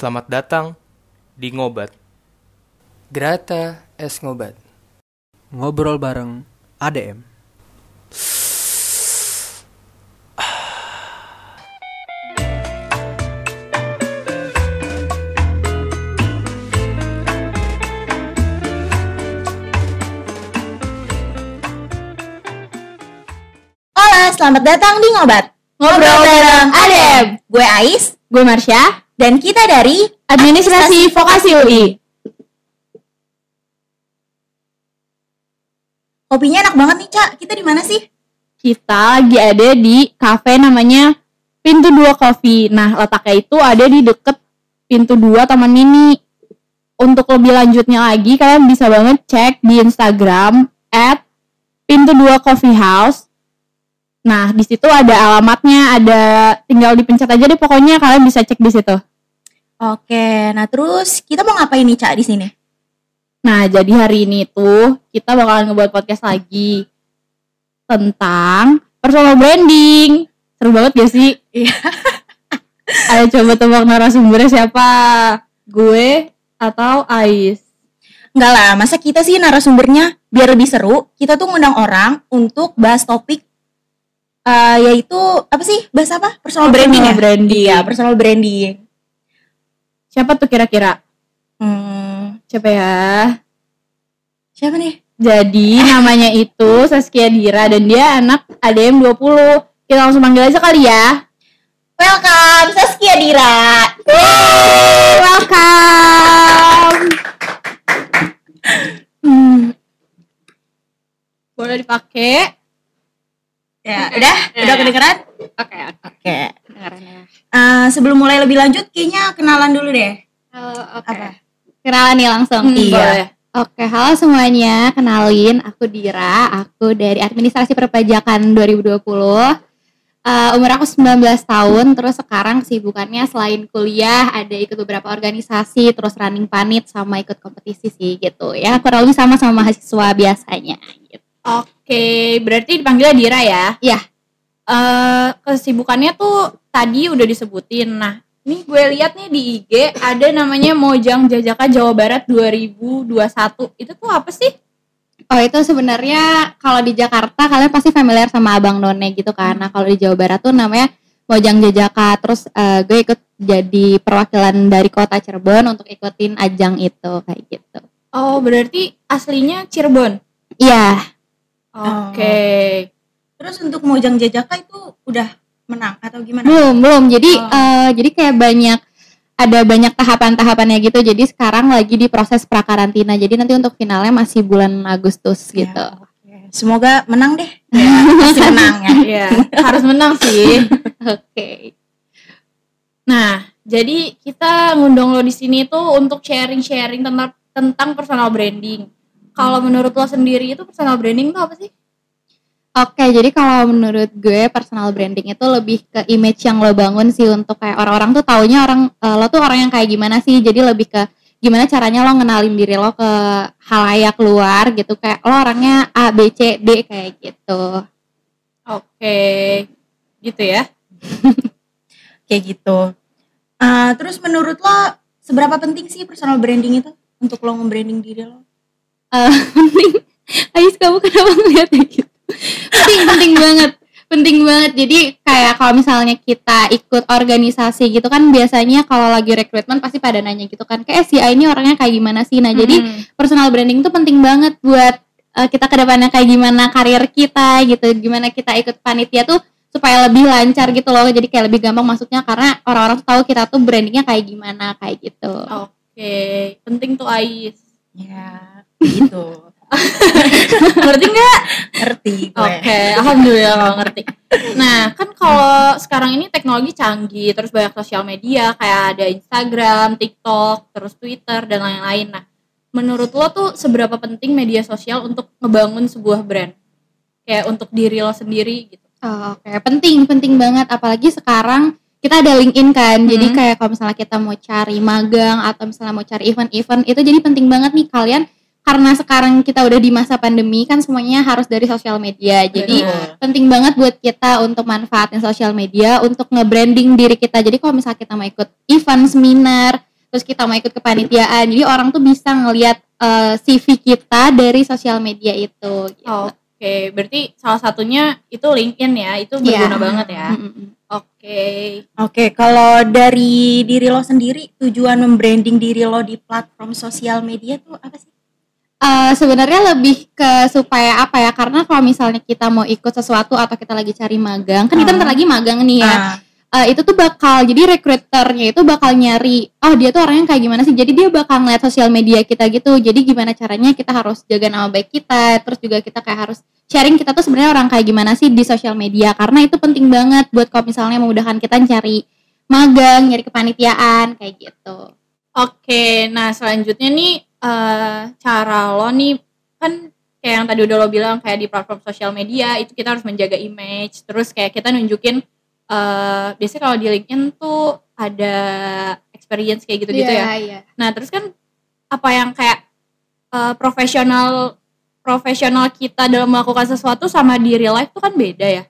Selamat datang di Ngobat. Grata es ngobat. Ngobrol bareng ADM. Hola, selamat datang di Ngobat. Ngobrol bareng Adem. Gue Ais, gue Marsha, dan kita dari Administrasi Vokasi UI. Kopinya enak banget nih, Cak. Kita di mana sih? kita lagi ada di cafe namanya Pintu Dua Coffee. Nah, letaknya itu ada di deket Pintu Dua Taman Mini. Untuk lebih lanjutnya lagi, kalian bisa banget cek di Instagram at Pintu Dua Coffee House. Nah, di situ ada alamatnya, ada tinggal dipencet aja deh pokoknya kalian bisa cek di situ. Oke, nah terus kita mau ngapain nih, Cak, di sini? Nah, jadi hari ini tuh kita bakalan ngebuat podcast lagi tentang personal branding. Seru banget gak sih? Iya. Ayo coba tebak narasumbernya siapa? Gue atau Ais? Enggak lah, masa kita sih narasumbernya biar lebih seru, kita tuh ngundang orang untuk bahas topik eh, yaitu apa sih? Bahas apa? Personal, branding ya? branding. Iya, personal branding. Siapa tuh kira-kira? Hmm, Siapa ya? siapa nih? Jadi namanya itu Saskia Dira dan dia anak ADM 20. Kita langsung panggil aja kali ya. Welcome, Saskia Dira. Welcome. Hmm. Boleh dipakai. Ya, udah, Ya, udah ya. kedengeran? Oke, Oke. kedengeran ya. Eh, sebelum mulai lebih lanjut, kayaknya kenalan dulu deh. Halo, oke. Apa? Kenalan nih langsung. Hmm, iya. Boleh. Oke, halo semuanya. Kenalin, aku Dira. Aku dari Administrasi Perpajakan 2020. Eh, umur aku 19 tahun, terus sekarang kesibukannya selain kuliah, ada ikut beberapa organisasi, terus running panit, sama ikut kompetisi sih gitu ya. Kurang lebih sama sama mahasiswa biasanya. Oke, berarti dipanggilnya Dira ya? Iya. Eh kesibukannya tuh tadi udah disebutin. Nah, ini gue lihat nih di IG ada namanya Mojang Jajaka Jawa Barat 2021. Itu tuh apa sih? Oh itu sebenarnya kalau di Jakarta kalian pasti familiar sama Abang None gitu kan. Nah kalau di Jawa Barat tuh namanya Mojang Jajaka. Terus eh, gue ikut jadi perwakilan dari kota Cirebon untuk ikutin ajang itu kayak gitu. Oh, berarti aslinya Cirebon. Iya. Oke. Terus untuk Mojang Jajaka itu udah menang atau gimana? Belum belum. Jadi Oh. eh, jadi kayak banyak ada banyak tahapan-tahapannya gitu. Jadi sekarang lagi di proses prakarantina. Jadi nanti untuk finalnya masih bulan Agustus Ya, gitu. Semoga menang deh. Ya, pasti menang ya. Iya, harus menang sih. Oke. Nah, jadi kita ngundang lo di sini tuh untuk sharing-sharing tentang tentang personal branding. Kalau menurut lo sendiri itu personal branding tuh apa sih? Oke, jadi kalau menurut gue personal branding itu lebih ke image yang lo bangun sih untuk kayak orang-orang tuh taunya orang eh, lo tuh orang yang kayak gimana sih. Jadi lebih ke gimana caranya lo ngenalin diri lo ke halayak luar gitu kayak lo orangnya A B C D kayak gitu. Oke, gitu ya. Kayak gitu. Eh, terus menurut lo seberapa penting sih personal branding itu untuk lo nge-branding diri lo? Eh, penting. Ais kamu kenapa ngeliatnya gitu? penting penting banget penting banget jadi kayak kalau misalnya kita ikut organisasi gitu kan biasanya kalau lagi rekrutmen pasti pada nanya gitu kan kayak si A ini orangnya kayak gimana sih nah jadi Hmm. personal branding tuh penting banget buat eh, kita ke depannya kayak gimana karir kita gitu gimana kita ikut panitia tuh supaya lebih lancar gitu loh jadi kayak lebih gampang masuknya karena orang-orang tuh tahu kita tuh brandingnya kayak gimana kayak gitu Oke, penting tuh Ais. Ya, gitu. Ngerti nggak? Ngerti. Oke, alhamdulillah kalau ngerti. Nah, kan kalau sekarang ini teknologi canggih, terus banyak sosial media kayak ada Instagram, TikTok, terus Twitter dan lain-lain. Nah, menurut lo tuh seberapa penting media sosial untuk ngebangun sebuah brand? Kayak untuk diri lo sendiri gitu. Oh, Oke, penting, penting banget. Apalagi sekarang kita ada LinkedIn kan. Jadi Hmm. kayak kalau misalnya kita mau cari magang atau misalnya mau cari event-event, itu jadi penting banget nih kalian. Karena sekarang kita udah di masa pandemi kan semuanya harus dari sosial media. Jadi Betul. penting banget buat kita untuk manfaatin sosial media untuk nge-branding diri kita. Jadi kalau misalnya kita mau ikut event, seminar, terus kita mau ikut kepanitiaan jadi orang tuh bisa ngelihat eh, CV kita dari sosial media itu gitu. Oke, berarti salah satunya itu LinkedIn ya, itu Iya. berguna banget ya. Oke. Oke, kalau dari diri lo sendiri, tujuan membranding diri lo di platform sosial media tuh apa sih? Eh, sebenarnya lebih ke supaya apa ya? Karena kalau misalnya kita mau ikut sesuatu atau kita lagi cari magang kan kita Ah. bentar lagi magang nih ya. Ah, Eh, itu tuh bakal jadi recruiternya itu bakal nyari oh dia tuh orangnya kayak gimana sih? Jadi dia bakal ngeliat sosial media kita gitu. Jadi gimana caranya kita harus jaga nama baik kita terus juga kita kayak harus sharing kita tuh sebenarnya orang kayak gimana sih di sosial media. Karena itu penting banget buat kalau misalnya memudahkan kita cari magang nyari kepanitiaan kayak gitu. Oke, nah selanjutnya nih eh, cara lo nih kan kayak yang tadi udah lo bilang kayak di platform sosial media itu kita harus menjaga image, terus kayak kita nunjukin eh biasanya kalau di LinkedIn tuh ada experience kayak gitu-gitu ya. iya Nah, terus kan apa yang kayak eh, profesional profesional kita dalam melakukan sesuatu sama di real life tuh kan beda ya.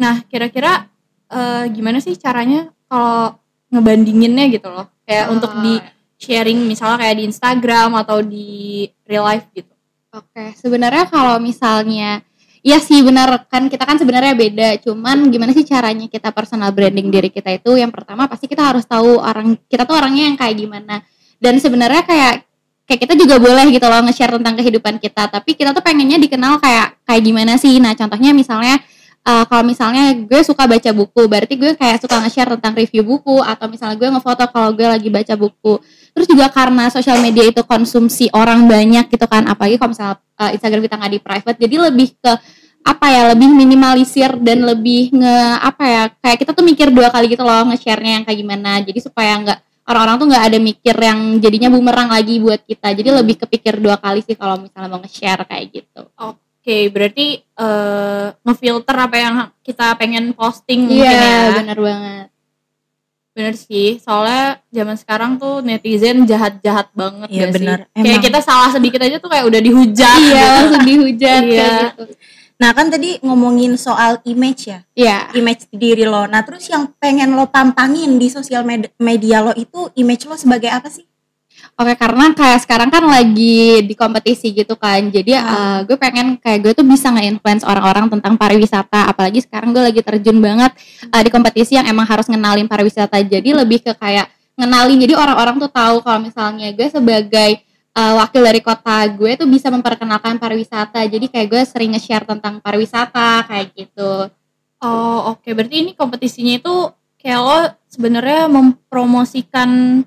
Nah, kira-kira eh, gimana sih caranya kalau ngebandinginnya gitu loh? Kayak untuk di sharing misalnya kayak di Instagram atau di real life gitu. Oke, sebenarnya kalau misalnya Iya sih benar kan kita kan sebenarnya beda. Cuman gimana sih caranya kita personal branding diri kita itu? Yang pertama pasti kita harus tahu orang kita tuh orangnya yang kayak gimana. Dan sebenarnya kayak kayak kita juga boleh gitu loh nge-share tentang kehidupan kita. Tapi kita tuh pengennya dikenal kayak kayak gimana sih? Nah contohnya misalnya eh, kalau misalnya gue suka baca buku, berarti gue kayak suka nge-share tentang review buku atau misalnya gue ngefoto kalau gue lagi baca buku. Terus juga karena sosial media itu konsumsi orang banyak gitu kan, apalagi kalau misalnya uh, Instagram kita nggak di private, jadi lebih ke apa ya, lebih minimalisir dan lebih nge apa ya, kayak kita tuh mikir dua kali gitu loh nge-share-nya yang kayak gimana. Jadi supaya nggak orang-orang tuh nggak ada mikir yang jadinya bumerang lagi buat kita. Jadi lebih kepikir dua kali sih kalau misalnya mau nge-share kayak gitu. Oke, berarti eh, ngefilter apa yang kita pengen posting mungkin Iya, ya. benar banget. Bener sih, soalnya zaman sekarang tuh netizen jahat-jahat banget Iya, bener. sih? Kayak kita salah sedikit aja tuh kayak udah dihujat Iya, gitu. langsung dihujat Iya. gitu. Nah kan tadi ngomongin soal image ya, Iya. image diri lo. Nah terus yang pengen lo pampangin di sosial med- media lo itu image lo sebagai apa sih? Oke, karena kayak sekarang kan lagi di kompetisi gitu kan. Jadi eh, gue pengen kayak gue tuh bisa nge-influence orang-orang tentang pariwisata. Apalagi sekarang gue lagi terjun banget eh, di kompetisi yang emang harus ngenalin pariwisata. Jadi lebih ke kayak ngenalin. Jadi orang-orang tuh tahu kalau misalnya gue sebagai eh, wakil dari kota gue tuh bisa memperkenalkan pariwisata. Jadi kayak gue sering nge-share tentang pariwisata kayak gitu. Oh, oke. Berarti ini kompetisinya itu kayak lo sebenarnya mempromosikan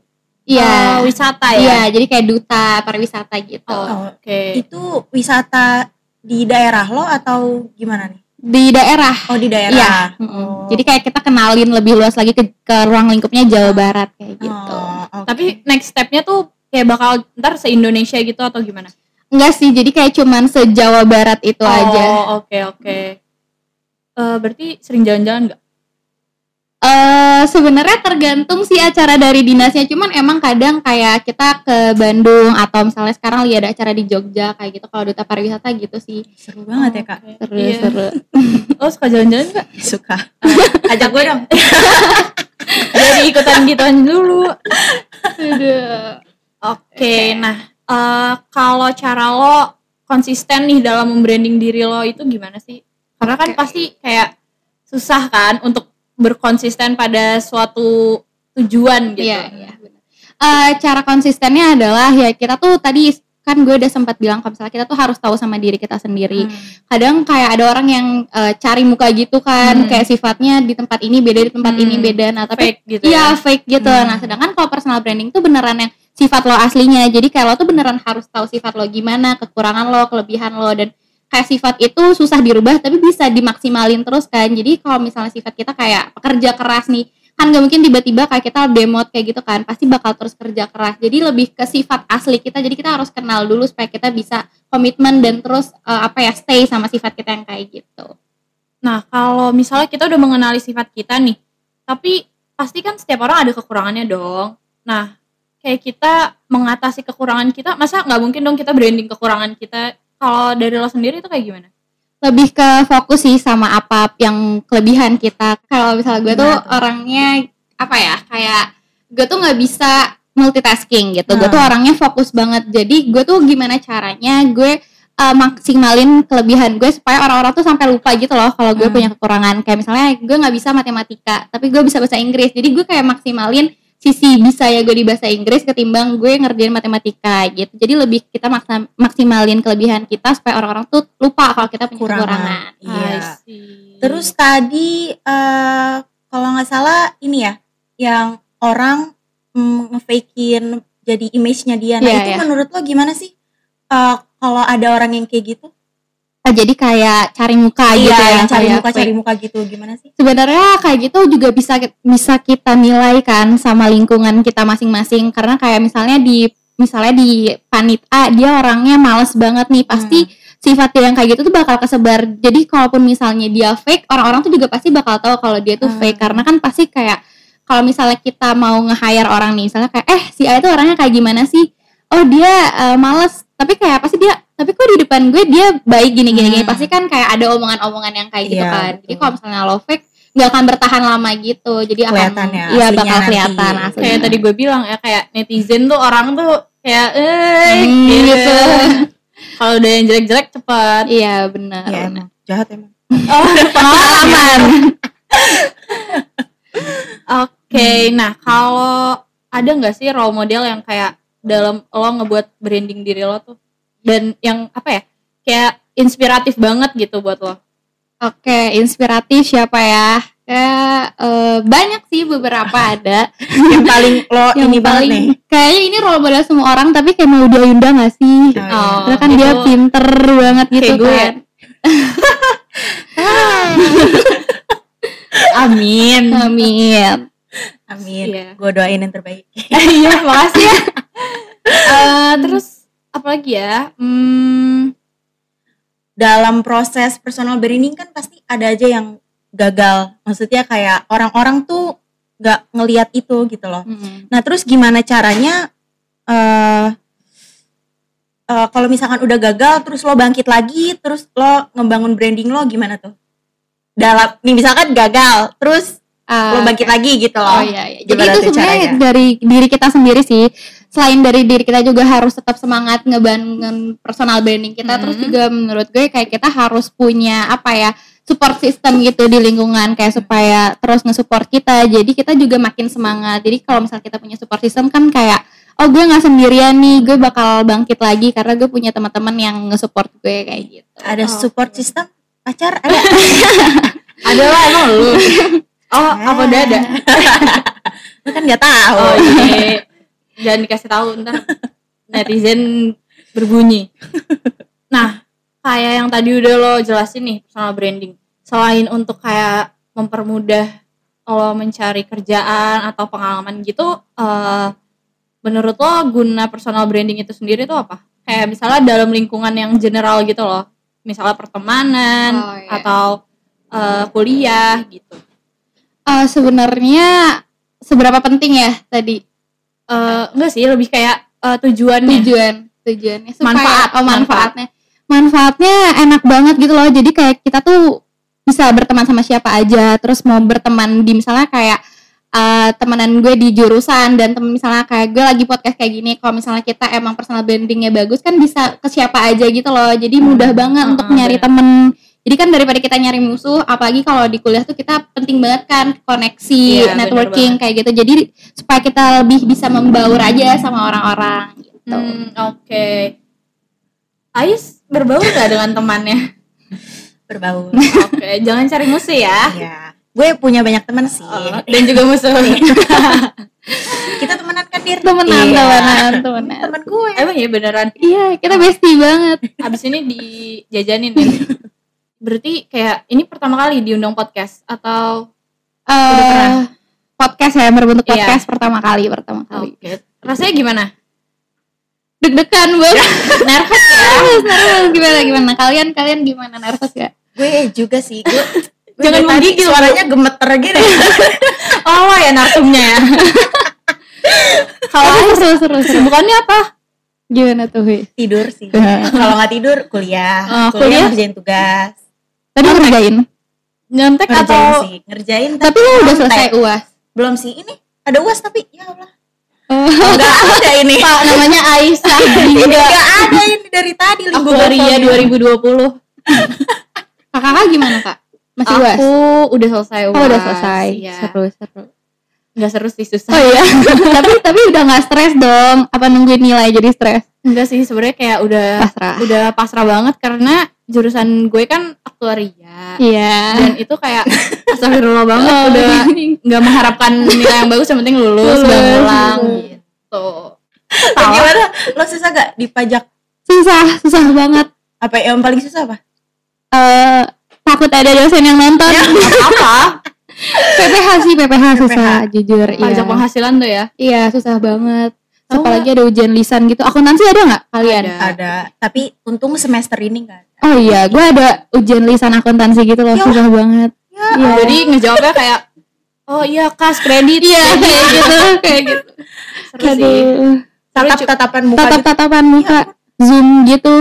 Iya. eh, wisata ya. Iya, jadi kayak duta pariwisata gitu. Oh, oke. Itu wisata di daerah lo atau gimana nih? Di daerah Oh di daerah. Iya. Mm-mm. Jadi kayak kita kenalin lebih luas lagi ke, ke ruang lingkupnya Jawa Barat kayak gitu. Oh, oke. Tapi next stepnya tuh kayak bakal ntar se Indonesia gitu atau gimana? Enggak sih, jadi kayak cuman se-Jawa Barat itu aja. Oh, oke oke. Eh, berarti sering jalan-jalan nggak? Eh sebenarnya tergantung sih acara dari dinasnya, cuman emang kadang kayak kita ke Bandung atau misalnya sekarang lagi ada acara di Jogja kayak gitu kalau duta pariwisata gitu sih. seru banget ya kak. Seru Iya. seru. Lo suka jalan-jalan nggak? Suka. Ajak gue dong. Jadi ikutan gituan dulu. Aduh. Oke, nah eh, kalau cara lo konsisten nih dalam membranding diri lo itu gimana sih? Karena kan Oke. pasti kayak susah kan untuk berkonsisten pada suatu tujuan gitu. Iya, iya benar. Eh, cara konsistennya adalah ya kita tuh tadi kan gue udah sempat bilang kalau misalnya kita tuh harus tahu sama diri kita sendiri. kadang kayak ada orang yang eh, cari muka gitu kan Hmm. kayak sifatnya di tempat ini beda di tempat Hmm. ini beda nah tapi Fake gitu iya ya. fake gitu Hmm. nah sedangkan kalau personal branding tuh beneran yang sifat lo aslinya jadi kayak lo tuh beneran harus tahu sifat lo gimana kekurangan lo kelebihan lo dan kayak sifat itu susah dirubah tapi bisa dimaksimalin terus kan jadi kalau misalnya sifat kita kayak pekerja keras nih kan gak mungkin tiba-tiba kayak kita demot kayak gitu kan pasti bakal terus kerja keras jadi lebih ke sifat asli kita jadi kita harus kenal dulu supaya kita bisa komitmen dan terus eh, apa ya stay sama sifat kita yang kayak gitu Nah, kalau misalnya kita udah mengenali sifat kita nih, tapi pasti kan setiap orang ada kekurangannya dong. Nah, kayak kita mengatasi kekurangan kita, masa nggak mungkin dong kita branding kekurangan kita? Kalau dari lo sendiri itu kayak gimana? lebih ke fokus sih sama apa yang kelebihan kita kalau misalnya gue tuh orangnya apa ya kayak gue tuh nggak bisa multitasking gitu. Gue tuh Hmm. orangnya fokus banget. Jadi gue tuh gimana caranya gue uh, maksimalin kelebihan gue supaya orang-orang tuh sampai lupa gitu loh kalau gue Hmm. punya kekurangan. Kayak misalnya gue nggak bisa matematika, tapi gue bisa bahasa Inggris. Jadi gue kayak maksimalin sisi bisa ya gue di bahasa Inggris ketimbang gue ngerjain matematika gitu. Jadi lebih kita maksa- maksimalin kelebihan kita supaya orang-orang tuh lupa kalau kita punya kekurangan. Kurangan. Iya. Terus tadi eh kalau nggak salah ini ya, yang orang mm, nge-fakein jadi image-nya dia. Nah, Iya, itu iya. menurut lo gimana sih? Eh kalau ada orang yang kayak gitu? Ah, jadi kayak cari muka gitu Iya, ya, yang cari muka cari muka gitu gimana sih? sebenarnya kayak gitu juga bisa bisa kita nilai kan sama lingkungan kita masing-masing. Karena kayak misalnya di misalnya di panit A dia orangnya males banget nih. Pasti sifat dia yang kayak gitu tuh bakal kesebar. Jadi kalaupun misalnya dia fake orang-orang tuh juga pasti bakal tahu kalau dia tuh Hmm. fake. Karena kan pasti kayak kalau misalnya kita mau nge-hire orang nih misalnya kayak eh si A itu orangnya kayak gimana sih? Oh dia eh, males. Tapi kayak pasti dia tapi kok di depan gue dia baik gini gini gini Hmm. pasti kan kayak ada omongan-omongan yang kayak gitu Iya, kan jadi kalau misalnya lo fake nggak akan bertahan lama gitu jadi Kelihatan akan ya, iya bakal nanti. kelihatan aslinya kayak tadi gue bilang ya kayak netizen tuh orang tuh kayak eh Hmm, gitu. gitu. Kalau udah yang jelek-jelek cepat. iya benar Iya benar. emang jahat emang. Oh, pengalaman Oke, nah kalau ada nggak sih role model yang kayak dalam lo ngebuat branding diri lo tuh dan yang apa ya kayak inspiratif banget gitu buat lo? oke inspiratif siapa ya kayak eh, banyak sih beberapa ada yang paling lo yang ini banget nih. paling kayaknya ini role model semua orang tapi kayak mau dia Yunda gak sih Oh. Karena kan dia pinter banget gitu kayak gue ya. kan Amin. amin Amin. Iya. Gue doain yang terbaik. Iya, makasih ya. Eh, terus apa lagi ya? Hmm, Dalam proses personal branding kan pasti ada aja yang gagal. Maksudnya kayak orang-orang tuh gak ngeliat itu gitu loh. Mm. Nah terus gimana caranya eh eh, kalau misalkan udah gagal terus lo bangkit lagi terus lo ngebangun branding lo gimana tuh? Dalam nih misalkan gagal terus lo Ah, bangkit lagi gitu loh. Oh iya, iya. Jadi itu sebenarnya dari diri kita sendiri sih. Selain dari diri kita juga harus tetap semangat ngebangun personal branding kita. Hmm. Terus juga menurut gue kayak kita harus punya apa ya support system gitu di lingkungan kayak supaya terus nge-support kita. Jadi kita juga makin semangat. Jadi kalau misalnya kita punya support system kan kayak oh gue nggak sendirian nih, gue bakal bangkit lagi karena gue punya teman-teman yang nge-support gue kayak gitu. Ada Oh, support system pacar ada? ada lah emang lu. Oh, apa udah ada? Lo kan nggak tahu. Oh iya. Jangan dikasih tahu ntar netizen berbunyi. Nah, kayak yang tadi udah lo jelasin nih personal branding. Selain untuk kayak mempermudah lo mencari kerjaan atau pengalaman gitu, eh menurut lo guna personal branding itu sendiri tuh apa? Kayak misalnya dalam lingkungan yang general gitu loh. Misalnya pertemanan Oh, iya. atau eh, kuliah gitu. Eh, sebenarnya seberapa penting ya tadi Eh enggak sih, lebih kayak eh, tujuannya. tujuan tujuannya. Supaya Manfaat, oh, manfaatnya. manfaatnya. Enak banget gitu loh. Jadi kayak kita tuh bisa berteman sama siapa aja. Terus mau berteman di misalnya kayak eh, temenan gue di jurusan dan temen misalnya kayak gue lagi podcast kayak gini kalau misalnya kita emang personal brandingnya bagus kan bisa ke siapa aja gitu loh. Jadi mudah banget Hmm, untuk nyari bener. temen jadi kan daripada kita nyari musuh apalagi kalau di kuliah tuh kita penting banget kan koneksi Iya, networking kayak gitu jadi supaya kita lebih bisa membaur aja sama orang-orang gitu Hmm, oke. Ais berbaur gak dengan temannya? Berbau. Oke, jangan cari musuh ya. Iya. Gue punya banyak teman sih. Oh, dan juga musuh. Kita temenan kan dir. temenan Iya. temenan temenan Temen gue. Emang ya beneran. iya kita bestie banget Abis ini dijajanin ya. Berarti kayak ini pertama kali diundang podcast atau pernah? eh podcast ya berbentuk Iya. podcast pertama kali pertama kali Oke. Rasanya gimana? deg-degan banget Nervous ya? nervous gimana gimana kalian kalian gimana nervous ya Gue juga sih. Gue gue Jangan menggigil, Suaranya gemeter gitu. Oh ya narsumnya ya. Kalau seru seru seru kesibukannya apa? gimana tuh Hui? tidur sih. Kalau nggak tidur kuliah. Oh, kuliah kuliah? ngerjain tugas. Tadi ngerjain Nyontek Ngerjain atau sih. Ngerjain tapi lu udah santai. selesai uas Belum sih. Ini ada uas tapi ya Allah. Enggak ada ini. Pak namanya Aisyah enggak ada ini dari tadi Aquaria family. 2020 Kak kakak gimana kak? Masih Aku UAS? udah selesai Oh udah UAS, selesai iya. Seru seru Nggak seru sih susah Oh iya Tapi tapi udah gak stres dong Apa nungguin nilai jadi stres? Enggak sih sebenarnya kayak udah Pasrah udah pasrah banget karena jurusan gue kan aktuaria. Iya. Dan itu kayak astagfirullah banget Oh, udah nggak mengharapkan nilai yang bagus yang penting lulus, Lulus, pulang gitu. Gimana? Lo susah gak dipajak? Susah Susah banget. Apa yang paling susah apa? eh Takut ada dosen yang nonton. Apa PPH sih PPH susah Jujur iya. pajak penghasilan tuh ya? Iya susah banget Tahu Apalagi ada ujian lisan gitu Akuntansi ada nggak kalian? Ada. Ada. Tapi untung semester ini enggak ada. Oh iya, gue ada ujian lisan akuntansi gitu loh, Ya. susah banget. Ya, Iya. jadi ngejawabnya kayak oh iya kas kredit Iya, kayak gitu, kayak gitu. seru sih Aduh. Seru, tatap tatapan muka gitu. Tatap-tatapan muka, zoom gitu.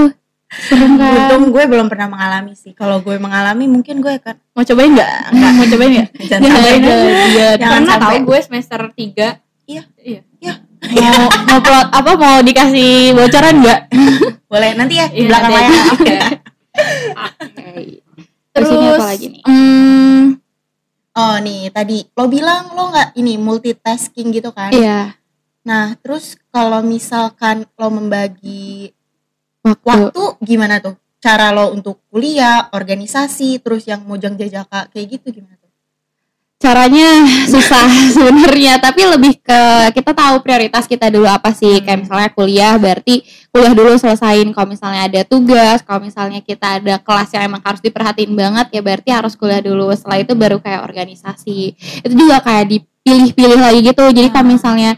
Serem kan? Untung gue belum pernah mengalami sih. Kalau gue mengalami mungkin gue akan mau cobain nggak enggak. mau cobain nggak Jangan Jangan, sampai. jangan. Iya, Jangan karena tahu gue semester 3 Iya. Iya. Iya. Mau mau plot apa mau dikasih bocoran enggak? Boleh nanti ya di Iya, belakang layar. Oke. Terus ini apa lagi nih? Hmm, Oh nih tadi lo bilang lo nggak ini multitasking gitu kan? Iya, Nah terus kalau misalkan lo membagi waktu. waktu gimana tuh? Cara lo untuk kuliah, organisasi, terus yang mojang jajaka kayak gitu gimana tuh? Caranya susah sebenarnya, tapi lebih ke kita tahu prioritas kita dulu apa sih. Kayak misalnya kuliah, berarti kuliah dulu selesain. Kalau misalnya ada tugas, kalau misalnya kita ada kelas yang emang harus diperhatiin banget, ya berarti harus kuliah dulu. Setelah itu baru kayak organisasi. Itu juga kayak dipilih-pilih lagi gitu. Jadi kalau misalnya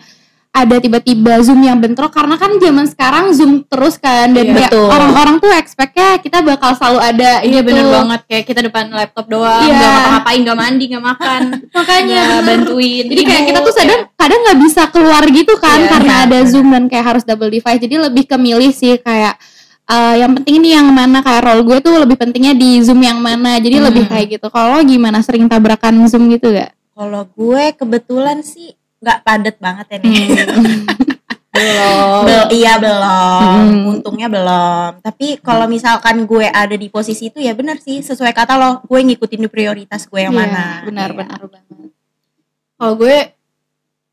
ada tiba-tiba Zoom yang bentrok karena kan zaman sekarang Zoom terus kan dan Iya, betul. orang-orang tuh expect-nya kita bakal selalu ada iya gitu. bener banget kayak kita depan laptop doang, Iya. nggak ngapa-ngapain, nggak mandi, nggak makan, Makanya bener. bantuin. Jadi kayak kita tuh kadang ya. kadang nggak bisa keluar gitu kan Iya, karena iya, ada zoom dan kayak harus double device. Jadi lebih ke milih sih kayak eh, yang penting ini yang mana kayak role gue tuh lebih pentingnya di zoom yang mana. Jadi Hmm. lebih kayak gitu. Kalau gimana sering tabrakan zoom gitu gak? Kalau gue kebetulan sih nggak padet banget ya nih. belum. Bel- iya belum, Hmm. untungnya belum. Tapi kalau misalkan gue ada di posisi itu ya benar sih sesuai kata lo, gue ngikutin di prioritas gue yang Iya, mana. Benar Iya. benar banget. Kalau gue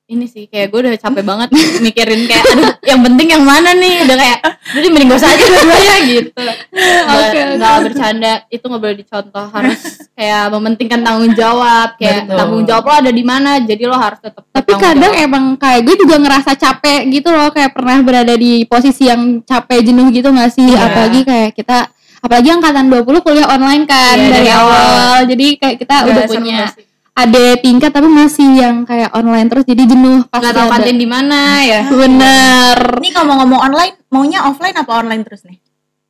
ini sih kayak gue udah capek banget mikirin kayak aduh yang penting yang mana nih udah kayak jadi mending gak usah aja dua-duanya gitu nggak oke. nggak bercanda itu nggak boleh dicontoh harus kayak mementingkan tanggung jawab kayak Betul. tanggung jawab lo ada di mana jadi lo harus tetap Tapi kadang jawab. emang kayak gue juga ngerasa capek gitu loh kayak pernah berada di posisi yang capek jenuh gitu gak sih? Iya. Apalagi kayak kita apalagi angkatan 20 kuliah online kan Iya, dari dari awal. Jadi kayak kita udah seru punya sih? Ada tingkat tapi masih yang kayak online terus jadi jenuh pasti nggak tahu kantin di mana ya bener Ini ngomong-ngomong online, maunya offline apa online terus nih?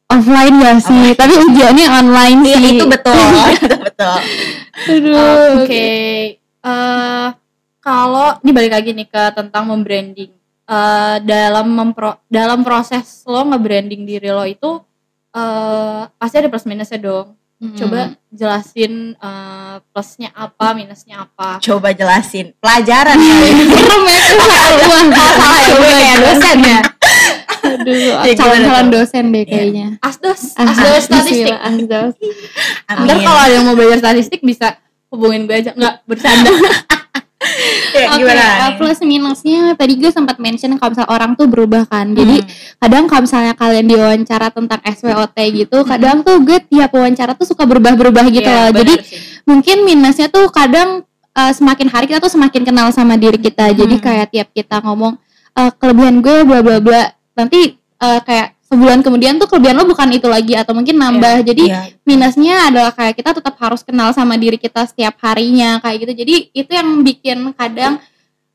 offline ya sih tapi ujiannya online Iya sih itu betul, itu betul. Aduh. Oke, eh kalau ini balik lagi nih ke tentang membranding. Eh dalam mempro, dalam proses lo nge-branding diri lo itu eh pasti ada plus minusnya dong. Hmm. Coba jelasin eh, plusnya apa, minusnya apa. Coba jelasin pelajaran kali. serem ya kesaluan salah ya, gue kayak dosen ya. aduh Ya, calon-calon dosen deh kayaknya Asdos, asdos statistik. asdos. Ntar kalau ada yang mau belajar statistik bisa hubungin gue aja. Enggak, bercanda. Ya, Oke, gimana? uh, nih? plus minusnya tadi gue sempat mention kalau misalnya orang tuh berubah kan. Jadi Hmm. kadang kalau misalnya kalian diwawancara tentang SWOT gitu, kadang tuh gue tiap wawancara tuh suka berubah-berubah gitu Iya, loh. Jadi sih. mungkin minusnya tuh kadang uh, semakin hari kita tuh semakin kenal sama diri kita. Jadi Hmm. kayak tiap kita ngomong uh, kelebihan gue bla bla bla, nanti uh, kayak sebulan kemudian tuh kelebihan lo bukan itu lagi atau mungkin nambah. Jadi Iya. minusnya adalah kayak kita tetap harus kenal sama diri kita setiap harinya kayak gitu jadi itu yang bikin kadang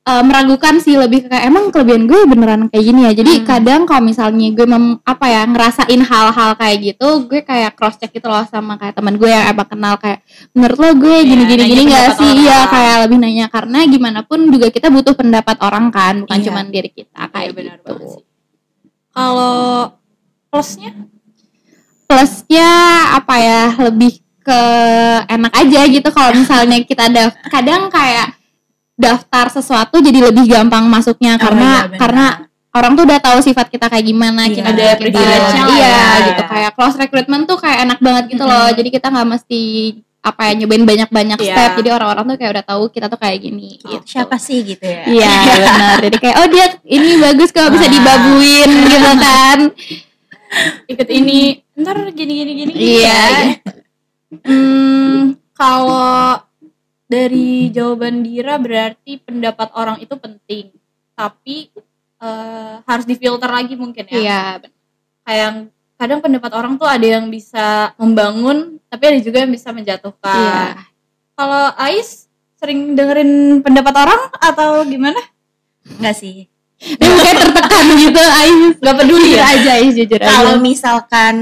uh, meragukan sih lebih kayak emang kelebihan gue beneran kayak gini ya jadi Hmm. kadang kalau misalnya gue mem, apa ya ngerasain hal-hal kayak gitu gue kayak cross check gitu loh sama kayak teman gue yang emang kenal kayak menurut lo gue gini gini nanya gini nggak pendapat sih orang. iya kayak lebih nanya karena gimana pun juga kita butuh pendapat orang kan bukan Iya. cuma diri kita Iya, kayak benar gitu banget sih. Kalau plusnya plusnya apa ya lebih ke enak aja gitu kalau misalnya kita ada kadang kayak daftar sesuatu jadi lebih gampang masuknya Oh, karena iya, benar. karena orang tuh udah tahu sifat kita kayak gimana Iya, kita ada kita iya ya. gitu kayak close recruitment tuh kayak enak banget gitu loh Mm-mm. jadi kita nggak mesti apa ya nyobain banyak-banyak Iya. step jadi orang-orang tuh kayak udah tahu kita tuh kayak gini gitu. Siapa sih gitu ya? Iya benar. Jadi kayak oh dia ini bagus kalau bisa dibabuin gitu kan. Ikut ini ntar gini gini gini Iya. hmm, kalau dari jawaban Dira berarti pendapat orang itu penting tapi eh, harus difilter lagi mungkin ya Iya. kayak kadang pendapat orang tuh ada yang bisa membangun tapi ada juga yang bisa menjatuhkan Iya. kalau Ais sering dengerin pendapat orang atau gimana Enggak sih. Dia kayak tertekan gitu. Ais Gak peduli ya aja, Ais jujur aja. Kalau misalkan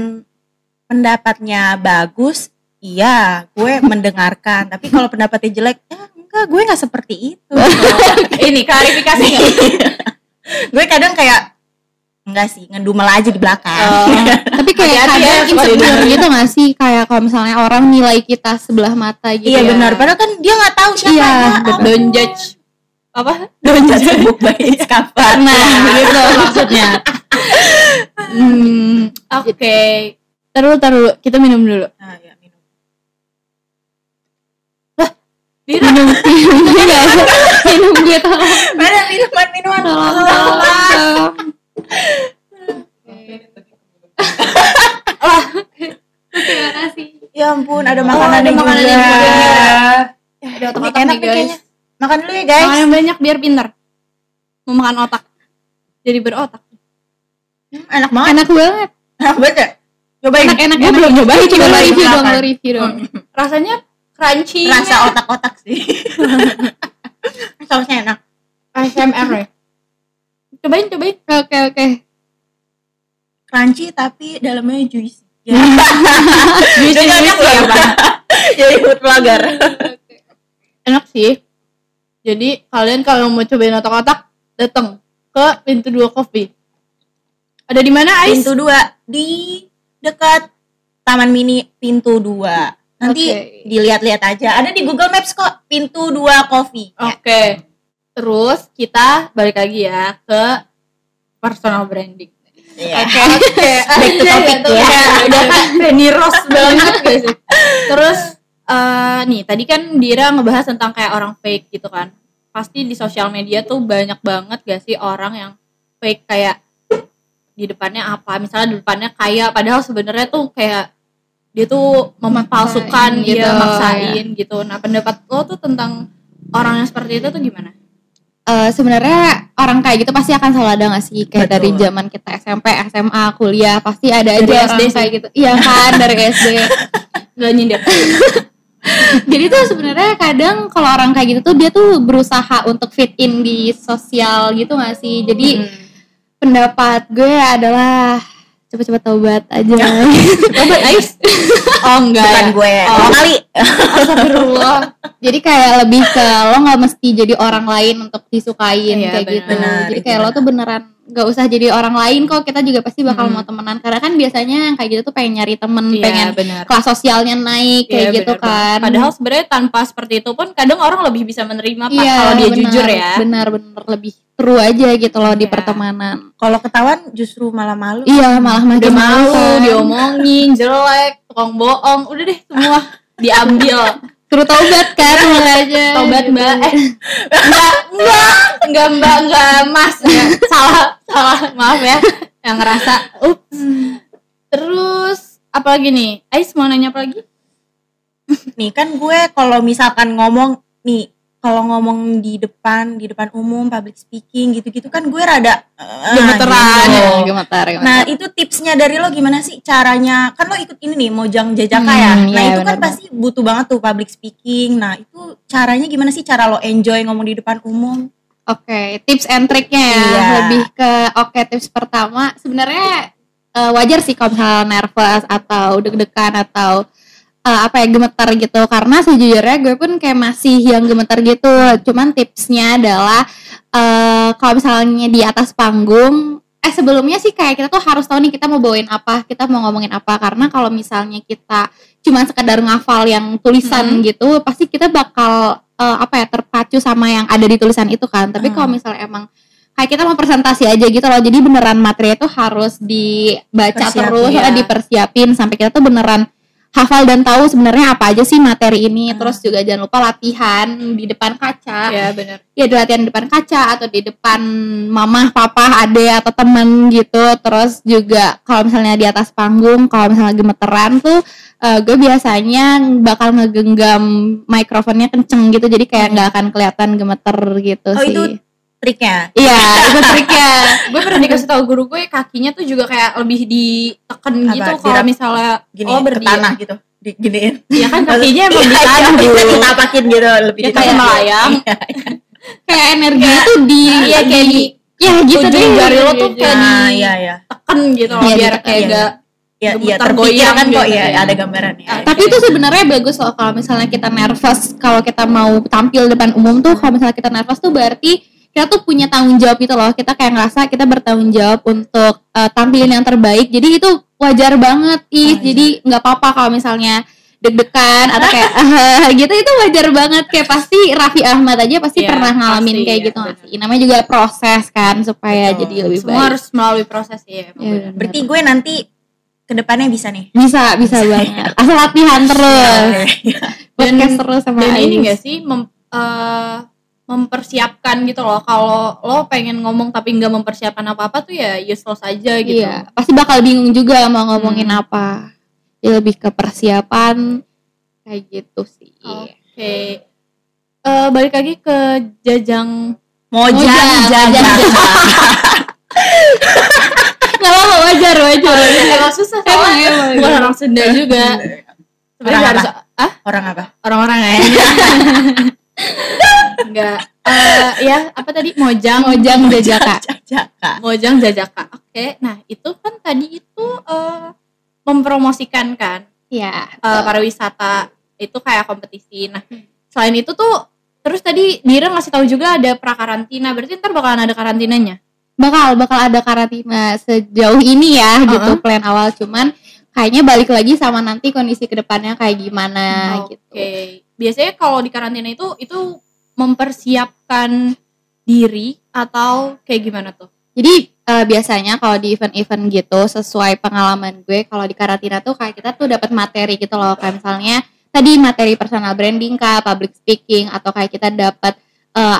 pendapatnya bagus, iya, gue mendengarkan. Tapi kalau pendapatnya jelek, ya enggak, gue nggak seperti itu. ini klarifikasi nggak? gue kadang kayak enggak sih, ngedumel aja di belakang. Oh. Tapi kayak Hati-hati ya, kadang suka insecure gitu gak sih? Kayak kalau misalnya orang nilai kita sebelah mata gitu. iya ya. benar, padahal kan dia nggak tahu siapa Iya, don't judge apa book by its cover. Nah, gitu maksudnya. Hmm, oke taruh taruh kita minum dulu. Nah, ya, minum. Dira Minum minum enggak minum gue tolong. Mana minuman minuman? Tolong tolong. Terima kasih. Ya ampun, ada ada makanan makanan juga. yang juga. Ya, Ada otak-otak nih guys. Makan dulu ya guys. makan yang banyak biar pinter mau makan otak jadi berotak Hmm, enak banget. Enak banget. Enak banget ya? Cobain. Enak enak. Gue enak. belum nyobain, Coba lo review dong, lo review dong. rasanya crunchy Rasa otak-otak sih. Sausnya enak. ASMR ya cobain cobain Oke oke. Crunchy tapi dalamnya juicy. Ya. Juicy, juicy ya, Pak. Jadi food vlogger. enak sih jadi kalian kalau mau cobain otak-otak datang ke pintu dua kopi ada di mana Ais Pintu dua di dekat Taman Mini pintu dua. Nanti Oke. dilihat-lihat aja. Ada di Google Maps kok pintu dua coffee. Ya. oke terus kita balik lagi ya ke personal branding Iya. Oke, oke. Back to topic Gitu, ya. Udah kan Rose banget? Terus eh nih tadi kan Dira ngebahas tentang kayak orang fake gitu kan. Pasti di sosial media tuh banyak banget gak sih orang yang fake kayak di depannya apa? Misalnya di depannya kaya padahal sebenarnya tuh kayak dia tuh memperpalsukan Maksain gitu, gitu, maksain gitu. Nah, pendapat lo tuh tentang orang yang seperti itu tuh gimana? Eh, sebenarnya orang kayak gitu pasti akan selalu ada gak sih kayak Betul. dari zaman kita SMP, SMA, kuliah pasti ada Dari aja SD orang kayak gitu. Iya kan dari SD. Gak nyindir. Jadi tuh sebenarnya kadang kalau orang kayak gitu tuh dia tuh berusaha untuk fit in di sosial gitu gak sih. Jadi Hmm. pendapat gue adalah cepet-cepet tobat aja. Obat Ais? Oh enggak Bukan ya? gue. Oh. Kali. Astagfirullah. Jadi kayak lebih ke lo nggak mesti jadi orang lain untuk disukain Iya, kayak benar. gitu. Benar, jadi kayak lo benar. tuh beneran gak usah jadi orang lain kok. Kita juga pasti bakal Hmm. mau temenan. Karena kan biasanya yang kayak gitu tuh pengen nyari temen, Iya, pengen benar. kelas sosialnya naik kayak Iya, gitu benar kan. banget. Padahal sebenarnya tanpa seperti itu pun kadang orang lebih bisa menerima Pak Iya, kalau dia benar, jujur ya. Benar benar lebih true aja gitu loh di Iya. pertemanan. Kalau ketahuan justru malah malu. Iya malah makin Udah malu, diomongin, jelek, tukang bohong, udah deh semua diambil. Suruh taubat kan makanya. Tobat gitu. Mbak. Eh, enggak, enggak, enggak Mbak, enggak Mas. Enggak, salah, salah. Maaf ya yang ngerasa. Ups. Terus apalagi nih? Ais mau nanya apa lagi? Nih kan gue kalau misalkan ngomong nih kalau ngomong di depan di depan umum public speaking gitu-gitu kan gue rada eh, Gemeteran. gitu. Gemetar. Nah itu tipsnya dari lo gimana sih caranya kan lo ikut ini nih Mojang Jajaka ya Hmm, Nah iya, itu kan pasti butuh banget tuh public speaking Nah itu caranya gimana sih cara lo enjoy ngomong di depan umum Oke, tips and triknya ya. Iya. Lebih ke oke tips pertama sebenarnya eh, wajar sih kalau misalnya nervous atau deg-degan atau eh, apa ya gemetar gitu karena sejujurnya gue pun kayak masih yang gemetar gitu. Cuman tipsnya adalah eh, kalau misalnya di atas panggung eh sebelumnya sih kayak kita tuh harus tahu nih kita mau bawain apa, kita mau ngomongin apa karena kalau misalnya kita cuma sekedar ngafal yang tulisan gitu, pasti kita bakal eh, apa ya terpacu sama yang ada di tulisan itu kan. Tapi Hmm. kalau misalnya emang kayak kita mau presentasi aja gitu loh, jadi beneran materi itu harus dibaca Persiapin, terus, ya. dipersiapin sampai kita tuh beneran hafal dan tahu sebenarnya apa aja sih materi ini. Hmm. Terus juga jangan lupa latihan di depan kaca ya benar ya di latihan di depan kaca atau di depan mama, papa, ade atau temen gitu. Terus juga kalau misalnya di atas panggung, kalau misalnya gemeteran tuh eh, gue biasanya bakal ngegenggam mikrofonnya kenceng gitu. Jadi kayak nggak akan kelihatan gemeter gitu Oh, sih. itu triknya. Iya, itu triknya. gue pernah dikasih tahu guru gue kakinya tuh juga kayak lebih ditekan Apa, gitu kalau dirap- misalnya Gini oh ke berdiri tanah gitu. Diginiin. ya kan kakinya emang Iya, ditahan iya, dulu bisa ditapakin gitu lebih Ya, kayak melayang. Iya. kayak energi itu di iya kayak di ya gitu ujung deh. jari lo tuh kayak di iya iya. tekan gitu loh Iya, biar kayak iya. gak Ya, iya Gemetar terpikir goyang kan kok gitu, ya ya. ada gambarannya. Tapi itu sebenarnya bagus loh kalau misalnya kita nervous, kalau kita mau tampil depan umum tuh kalau misalnya kita nervous tuh berarti kita tuh punya tanggung jawab gitu loh. Kita kayak ngerasa kita bertanggung jawab untuk eh, tampilin yang terbaik. Jadi itu wajar banget, ih. Wajar. Jadi nggak apa-apa kalau misalnya deg-degan atau kayak gitu itu wajar banget kayak pasti Raffi Ahmad aja pasti Iya, pernah ngalamin pasti, kayak iya, gitu sih namanya juga proses kan supaya Betul. jadi lebih semua baik harus melalui proses ya Iya, benar. Berarti gue nanti ke depannya bisa nih. bisa bisa banget asal latihan terus Iya. podcast terus sama dan ini gak sih mem- eh, mempersiapkan gitu loh kalau lo pengen ngomong tapi nggak mempersiapkan apa apa tuh ya useless aja gitu Iya, pasti bakal bingung juga mau ngomongin Hmm. apa. Ya lebih ke persiapan kayak gitu sih. oke Eh, balik lagi ke jajang Mojang, Mojang, jajang. Gak apa wajar wajar. emang susah Emang, bukan emang. orang Sunda juga sebenarnya harus ah Orang apa? orang-orang ya enggak Eh, ya apa tadi mojang Mojang jajaka. Jajaka. mojang jajaka oke nah itu kan tadi itu eh, mempromosikan kan Iya. eh, pariwisata itu kayak kompetisi. Nah, selain itu tuh terus tadi Dira ngasih tahu juga ada prakarantina. Berarti ntar bakalan ada karantinanya. bakal bakal ada karantina sejauh ini ya gitu Uh-uh. plan awal cuman kayaknya balik lagi sama nanti kondisi ke depannya kayak gimana Oke. gitu. Biasanya kalau di karantina itu itu mempersiapkan diri atau kayak gimana tuh? Jadi eh, biasanya kalau di event-event gitu sesuai pengalaman gue kalau di karantina tuh kayak kita tuh dapat materi gitu loh kayak misalnya tadi materi personal branding kah, public speaking atau kayak kita dapat eh,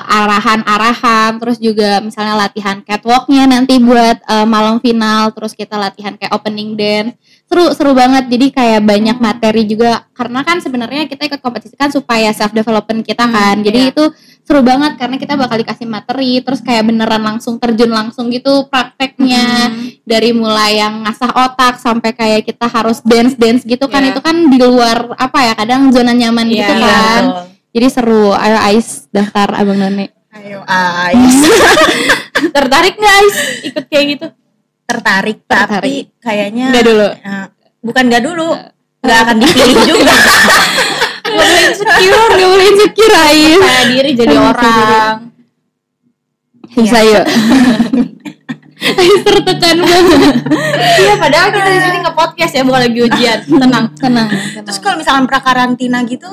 arahan-arahan terus juga misalnya latihan catwalknya nanti buat eh, malam final terus kita latihan kayak opening dance seru seru banget jadi kayak banyak materi juga karena kan sebenarnya kita ikut kompetisi kan supaya self development kita Hmm, kan jadi iya. itu seru banget karena kita bakal dikasih materi terus kayak beneran langsung terjun langsung gitu prakteknya Hmm. dari mulai yang ngasah otak sampai kayak kita harus dance dance gitu kan Iya. itu kan di luar apa ya kadang zona nyaman Iya, gitu iya, kan betul. Jadi seru ayo Ais daftar abang none Ayo, Ais. Tertarik nggak Ais ikut kayak gitu? Tertarik, Tertarik. tapi kayaknya Nggak dulu. eh, bukan nggak dulu. Nggak akan dipilih juga. Gak boleh insecure, gak boleh insecure Ais kayak diri jadi orang. bisa yuk Ais tertekan banget Iya, padahal kita di sini nge-podcast ya, bukan lagi ujian. Tenang. tenang Terus kalau misalkan prakarantina gitu,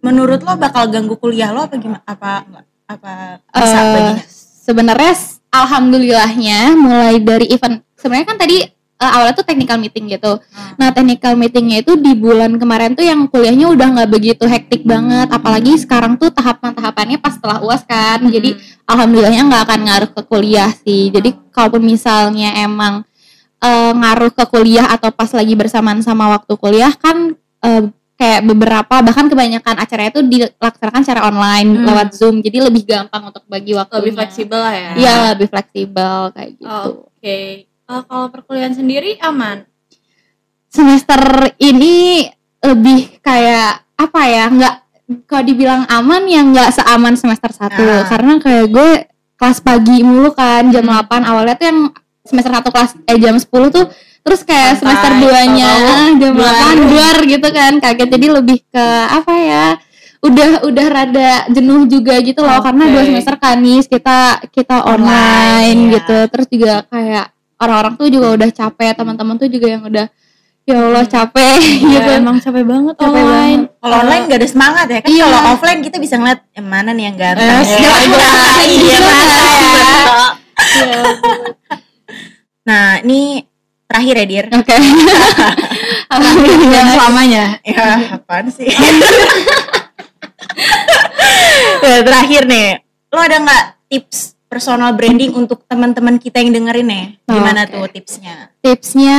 menurut lo bakal ganggu kuliah lo apa gimana? Apa? Apa bisa baginya? sebenarnya alhamdulillahnya mulai dari event sebenarnya kan tadi eh, awalnya tuh technical meeting gitu. Hmm. Nah technical meetingnya itu di bulan kemarin tuh yang kuliahnya udah nggak begitu hektik banget. Apalagi sekarang tuh tahapan-tahapannya pas setelah uas kan. Jadi alhamdulillahnya nggak akan ngaruh ke kuliah sih. Jadi kalaupun misalnya emang eh, ngaruh ke kuliah atau pas lagi bersamaan sama waktu kuliah kan eh, kayak beberapa bahkan kebanyakan acaranya itu dilaksanakan secara online Hmm. lewat Zoom. Jadi lebih gampang untuk bagi waktu. lebih fleksibel lah ya. Iya, lebih fleksibel kayak gitu. Oke. Eh, kalau perkuliahan sendiri aman. Semester ini lebih kayak apa ya? Nggak kalau dibilang aman ya nggak seaman semester 1 Ah. karena kayak gue kelas pagi mulu kan jam Hmm. 8 awalnya tuh yang semester 1 kelas eh jam 10 tuh terus kayak Santai, semester 2 nya duar. 8 duar gitu kan kaget jadi lebih ke apa ya udah udah rada jenuh juga gitu loh karena Oke. dua semester kanis kita kita online, Online, ya. gitu terus juga kayak orang-orang tuh juga udah capek teman-teman tuh juga yang udah ya Allah capek Iya, gitu emang capek banget Capek online. Kalau online gak ada semangat ya kan Iya. kalau offline kita bisa ngeliat yang mana nih yang ganteng. Eh, ya. siapa? Iya, mana ya. Iya. Nah, ini terakhir ya, Dir. oke Dan alhamdulillah selamanya. Ya, apaan sih? ya, terakhir nih, lo ada nggak tips personal branding untuk teman-teman kita yang dengerin nih? Gimana Oke. tuh tipsnya? tipsnya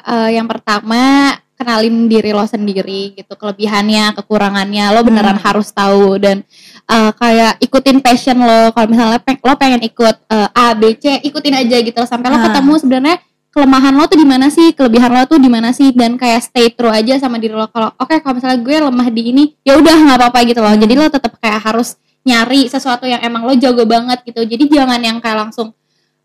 eh, yang pertama kenalin diri lo sendiri gitu kelebihannya kekurangannya lo beneran Hmm. harus tahu dan eh, kayak ikutin passion lo kalau misalnya peng- lo pengen ikut eh, A B C ikutin aja gitu sampai lo Ah. ketemu sebenarnya kelemahan lo tuh di mana sih? Kelebihan lo tuh di mana sih? Dan kayak stay true aja sama diri lo. Kalau oke kalau misalnya gue lemah di ini ya udah nggak apa-apa gitu loh. Jadi lo tetap kayak harus nyari sesuatu yang emang lo jago banget gitu. Jadi jangan yang kayak langsung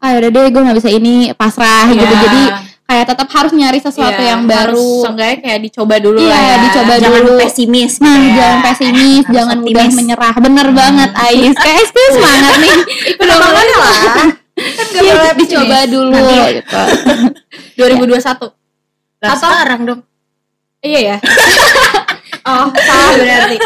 ah yaudah deh gue nggak bisa ini pasrah gitu. Iya. jadi kayak tetap harus nyari sesuatu Iya, yang baru. seenggaknya kayak dicoba dulu Iya, lah ya. dicoba jangan dulu. pesimis. gitu nah ya. jangan pesimis Harus jangan mudah menyerah. Bener banget Ais. Kayak semangat nih. Udah banget lah. Kan gak Iya, boleh dicoba pesimis. dulu Nanti. gitu 2021. Lah, Atau- sekarang dong. Iya ya. oh, salah berarti.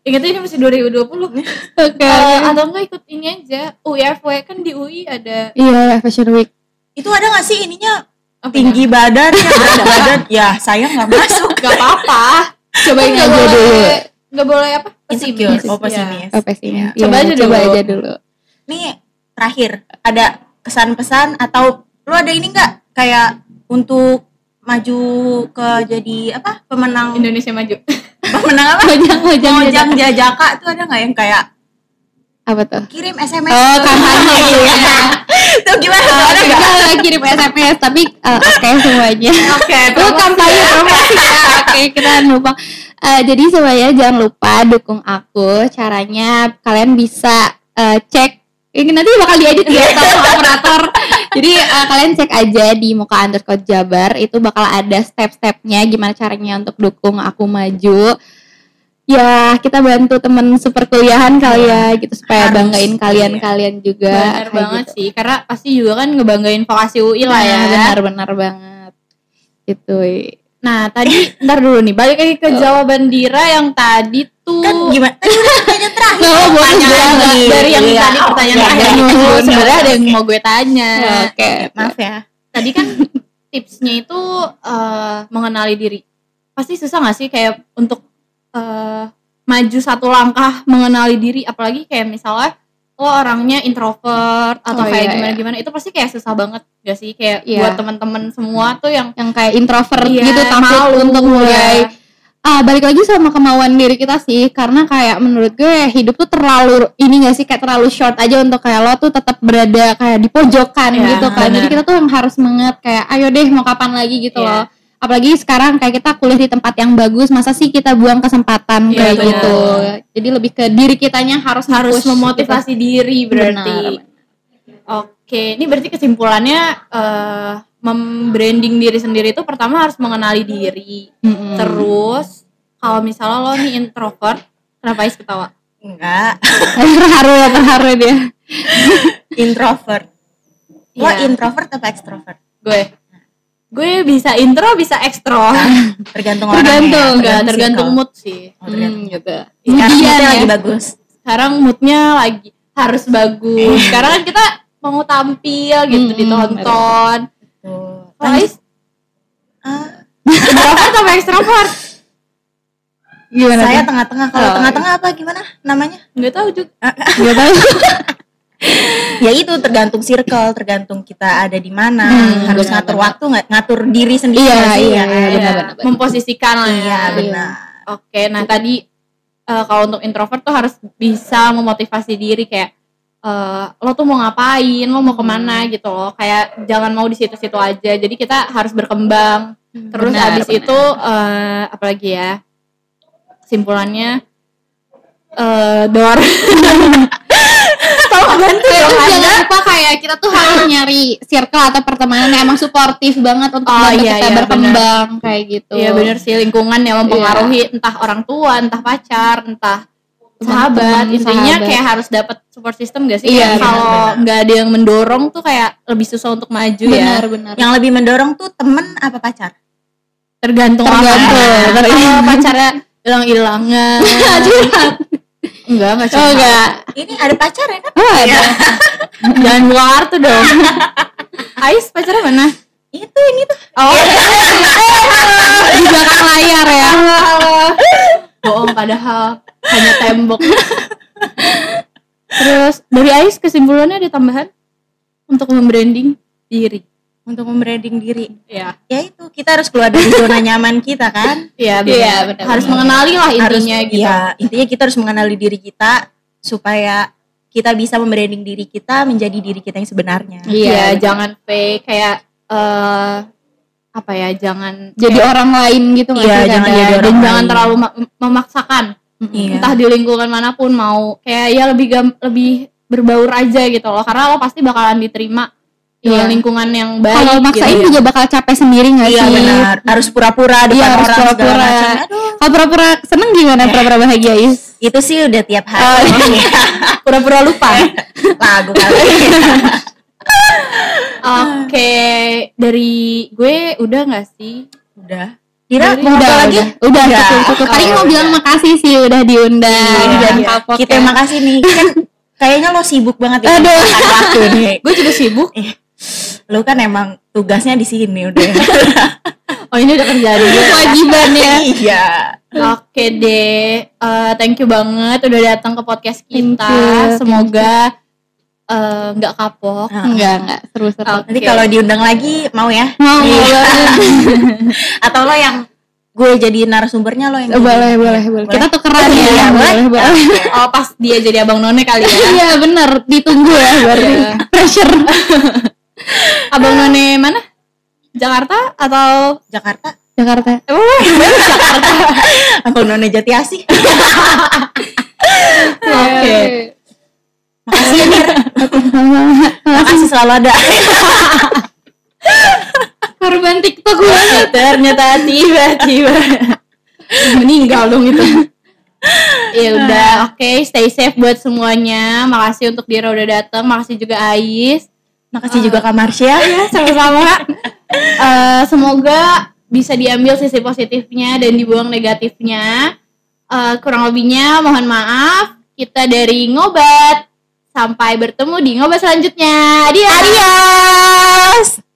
Ingatnya ini masih 2020. oke Eh, atau enggak ikut ini aja UIFW kan di UI ada iya Fashion Week Itu ada gak sih ininya apa tinggi badan, ya, berat badan? Ya, saya nggak masuk. Gak apa-apa. cobain Nggak aja boleh- dulu Nggak boleh apa? Insecure, Pesimis. oh Iya. pesimis. oh pesimis Coba Iya, aja coba dulu. aja dulu Nih terakhir? Ada kesan-pesan atau lu ada ini nggak? Kayak untuk maju ke jadi apa? Pemenang Indonesia maju. pemenang apa? Mojang, mojang, mojang jajaka. Tuh ada nggak yang kayak apa tuh? kirim SMS oh kampanye gitu ya tuh gimana? Tuh Oh, ada nggak? kirim SMS tapi eh, oke semuanya. Oke, Itu kampanye promosi ya. Oke, kita lupa. Eh, jadi semuanya jangan lupa dukung aku. Caranya kalian bisa eh, cek ini nanti bakal diedit ya sama operator. Jadi eh, kalian cek aja di muka underscore jabar itu bakal ada step-stepnya gimana caranya untuk dukung aku maju. Ya kita bantu temen seperkuliahan kali ya gitu supaya Harus, banggain kalian-kalian juga. Benar banget gitu. sih, karena pasti juga kan ngebanggain vokasi UI lah ya. Nah, benar-benar banget. Gitu. Nah, tadi ntar dulu nih, balik lagi ke jawaban Dira yang tadi kan gimana pertanyaan terakhir Nggak, boleh pertanyaan dari yang Iya, tadi pertanyaan oke, terakhir sebenarnya ada yang mau gue tanya. Oke. maaf ya Tadi kan tipsnya itu eh, mengenali diri. Pasti susah gak sih kayak untuk eh, maju satu langkah mengenali diri, apalagi kayak misalnya lo orangnya introvert atau Oh, kayak iya, gimana iya. gimana itu pasti kayak susah banget gak sih kayak Iya. buat teman-teman semua tuh yang yang kayak introvert Iya, gitu takut malu, untuk mulai ya. Ah balik lagi sama kemauan diri kita sih karena kayak menurut gue hidup tuh terlalu ini gak sih kayak terlalu short aja untuk kayak lo tuh tetap berada kayak di pojokan Iya, gitu kan jadi kita tuh yang harus menget kayak ayo deh mau kapan lagi gitu Iya. loh apalagi sekarang kayak kita kuliah di tempat yang bagus masa sih kita buang kesempatan Iya, kayak bener. gitu jadi lebih ke diri kitanya harus harus nge-push memotivasi diri berarti. Oke, ini berarti kesimpulannya eh membranding diri sendiri itu pertama harus mengenali diri. gitu. Mm-mm. Terus kalau misalnya lo nih introvert, kenapa Is ketawa? enggak terharu ya terharu dia introvert lo Iya. introvert apa extrovert Gue gue bisa intro, bisa ekstro. tergantung orang Tergantung, Enggak, ya, tergantung mood sih. Oh, tergantung. Hmm, gitu sekarang Ujian moodnya ya. lagi bagus Sekarang moodnya lagi harus bagus. Sekarang kan kita mau tampil gitu Hmm, ditonton. tuh Kalau Is Ah, introvert apa ekstrovert? Gimana saya tengah-tengah kalau Oh, tengah-tengah apa gimana namanya Enggak tahu juga. Nggak tahu. ya itu tergantung circle tergantung kita ada di mana Hmm, harus benar, ngatur benar. waktu nggak ngatur diri sendiri Iya, nggak sih, iya, ya iya, Iya, benar-benar. memposisikan lah ya. iya benar Oke, nah tadi eh, kalau untuk introvert tuh harus bisa memotivasi diri kayak eh, lo tuh mau ngapain, lo mau ke mana Hmm. gitu loh. Kayak jangan mau di situ-situ aja. Jadi kita harus berkembang. Terus Benar, abis benar. itu eh, apalagi ya? Kesimpulannya eh door. Tolong bantu Terus dong jangan Anda. lupa kayak kita tuh harus nyari circle atau pertemanan yang emang suportif banget untuk Oh, iya, kita iya, berkembang kayak gitu. Iya bener sih lingkungan yang mempengaruhi entah orang tua, entah pacar, entah sahabat Teman-teman, intinya sahabat. kayak harus dapat support system gak sih Iya, kalau nggak ada yang mendorong tuh kayak lebih susah untuk maju ya benar benar Yang lebih mendorong tuh temen apa pacar? tergantung tergantung. kalau pacarnya hilang hilangan enggak enggak oh curhat. enggak. Ini ada pacar ya kan? oh ada. Jangan buka kartu dong. Ais pacarnya mana? Itu ini tuh. oh. Di belakang layar ya. Bohong padahal. Hanya tembok. Terus dari Ais kesimpulannya ada tambahan? Untuk membranding diri Untuk membranding diri. ya Ya itu, kita harus keluar dari zona nyaman kita kan? Iya, Iya, benar. benar, Harus benar. mengenali lah harus intinya gitu. ya, intinya kita harus mengenali diri kita supaya kita bisa membranding diri kita menjadi diri kita yang sebenarnya. Iya, benar. jangan fake kayak eh apa ya, jangan jadi kayak- orang lain gitu Iya, jangan jadi orang dan jangan terlalu ma- memaksakan. Iya. Entah di lingkungan mana pun mau kayak ya lebih gam- lebih berbaur aja gitu loh. Karena lo pasti bakalan diterima di Iya. lingkungan yang baik. kalau maksain gitu. juga bakal capek sendiri nggak Iya sih benar, harus pura-pura depan Iya, harus orang pura-pura. macam. Aduh, kalau pura-pura seneng gimana pura-pura bahagia Is? itu sih udah tiap Oh, hari iya. pura-pura lupa. lagu kali. Oke, dari gue udah nggak sih? udah. Kira mau udah, apa lagi? udah, udah, Udah. cukup, cukup. Tadi Oh, mau udah. bilang makasih sih udah diundang, Iya. kapok Kita ya. makasih nih. Kan kayaknya lo sibuk banget ya. Aduh. Ada waktu nih. Gue juga sibuk. Lo kan emang tugasnya di sini udah. Oh ini udah kerjaan ya. Iya. Oke deh, Eh, thank you banget udah datang ke podcast kita. you, Semoga eh, nggak kapok. Ah. Enggak, enggak, seru-seru. Oke. Nanti kalau diundang lagi mau ya? Mau, mau Iya. banget. Atau lo yang gue jadi narasumbernya lo yang boleh, boleh, boleh. Kita tukeran ya. Iya, boleh. boleh. Oh pas dia jadi abang none kali ya. Iya, bener. Ditunggu ya, berarti. Iya. Pressure. Abang none mana? Jakarta atau Jakarta. Jakarta. Abang None Jati Asih. Oke. Makasih ya Mir. Makasih selalu ada. Korban TikTok banget. Ternyata tiba-tiba meninggal dong itu. Ya udah, oke, stay safe buat semuanya. Makasih untuk Dira udah datang, makasih juga Ais. Makasih juga Kak Marsha. Ya, sama-sama. Eh, semoga bisa diambil sisi positifnya dan dibuang negatifnya. Eh, kurang lebihnya mohon maaf. Kita dari ngobat. Sampai bertemu di ngobat selanjutnya. Adios. Adios.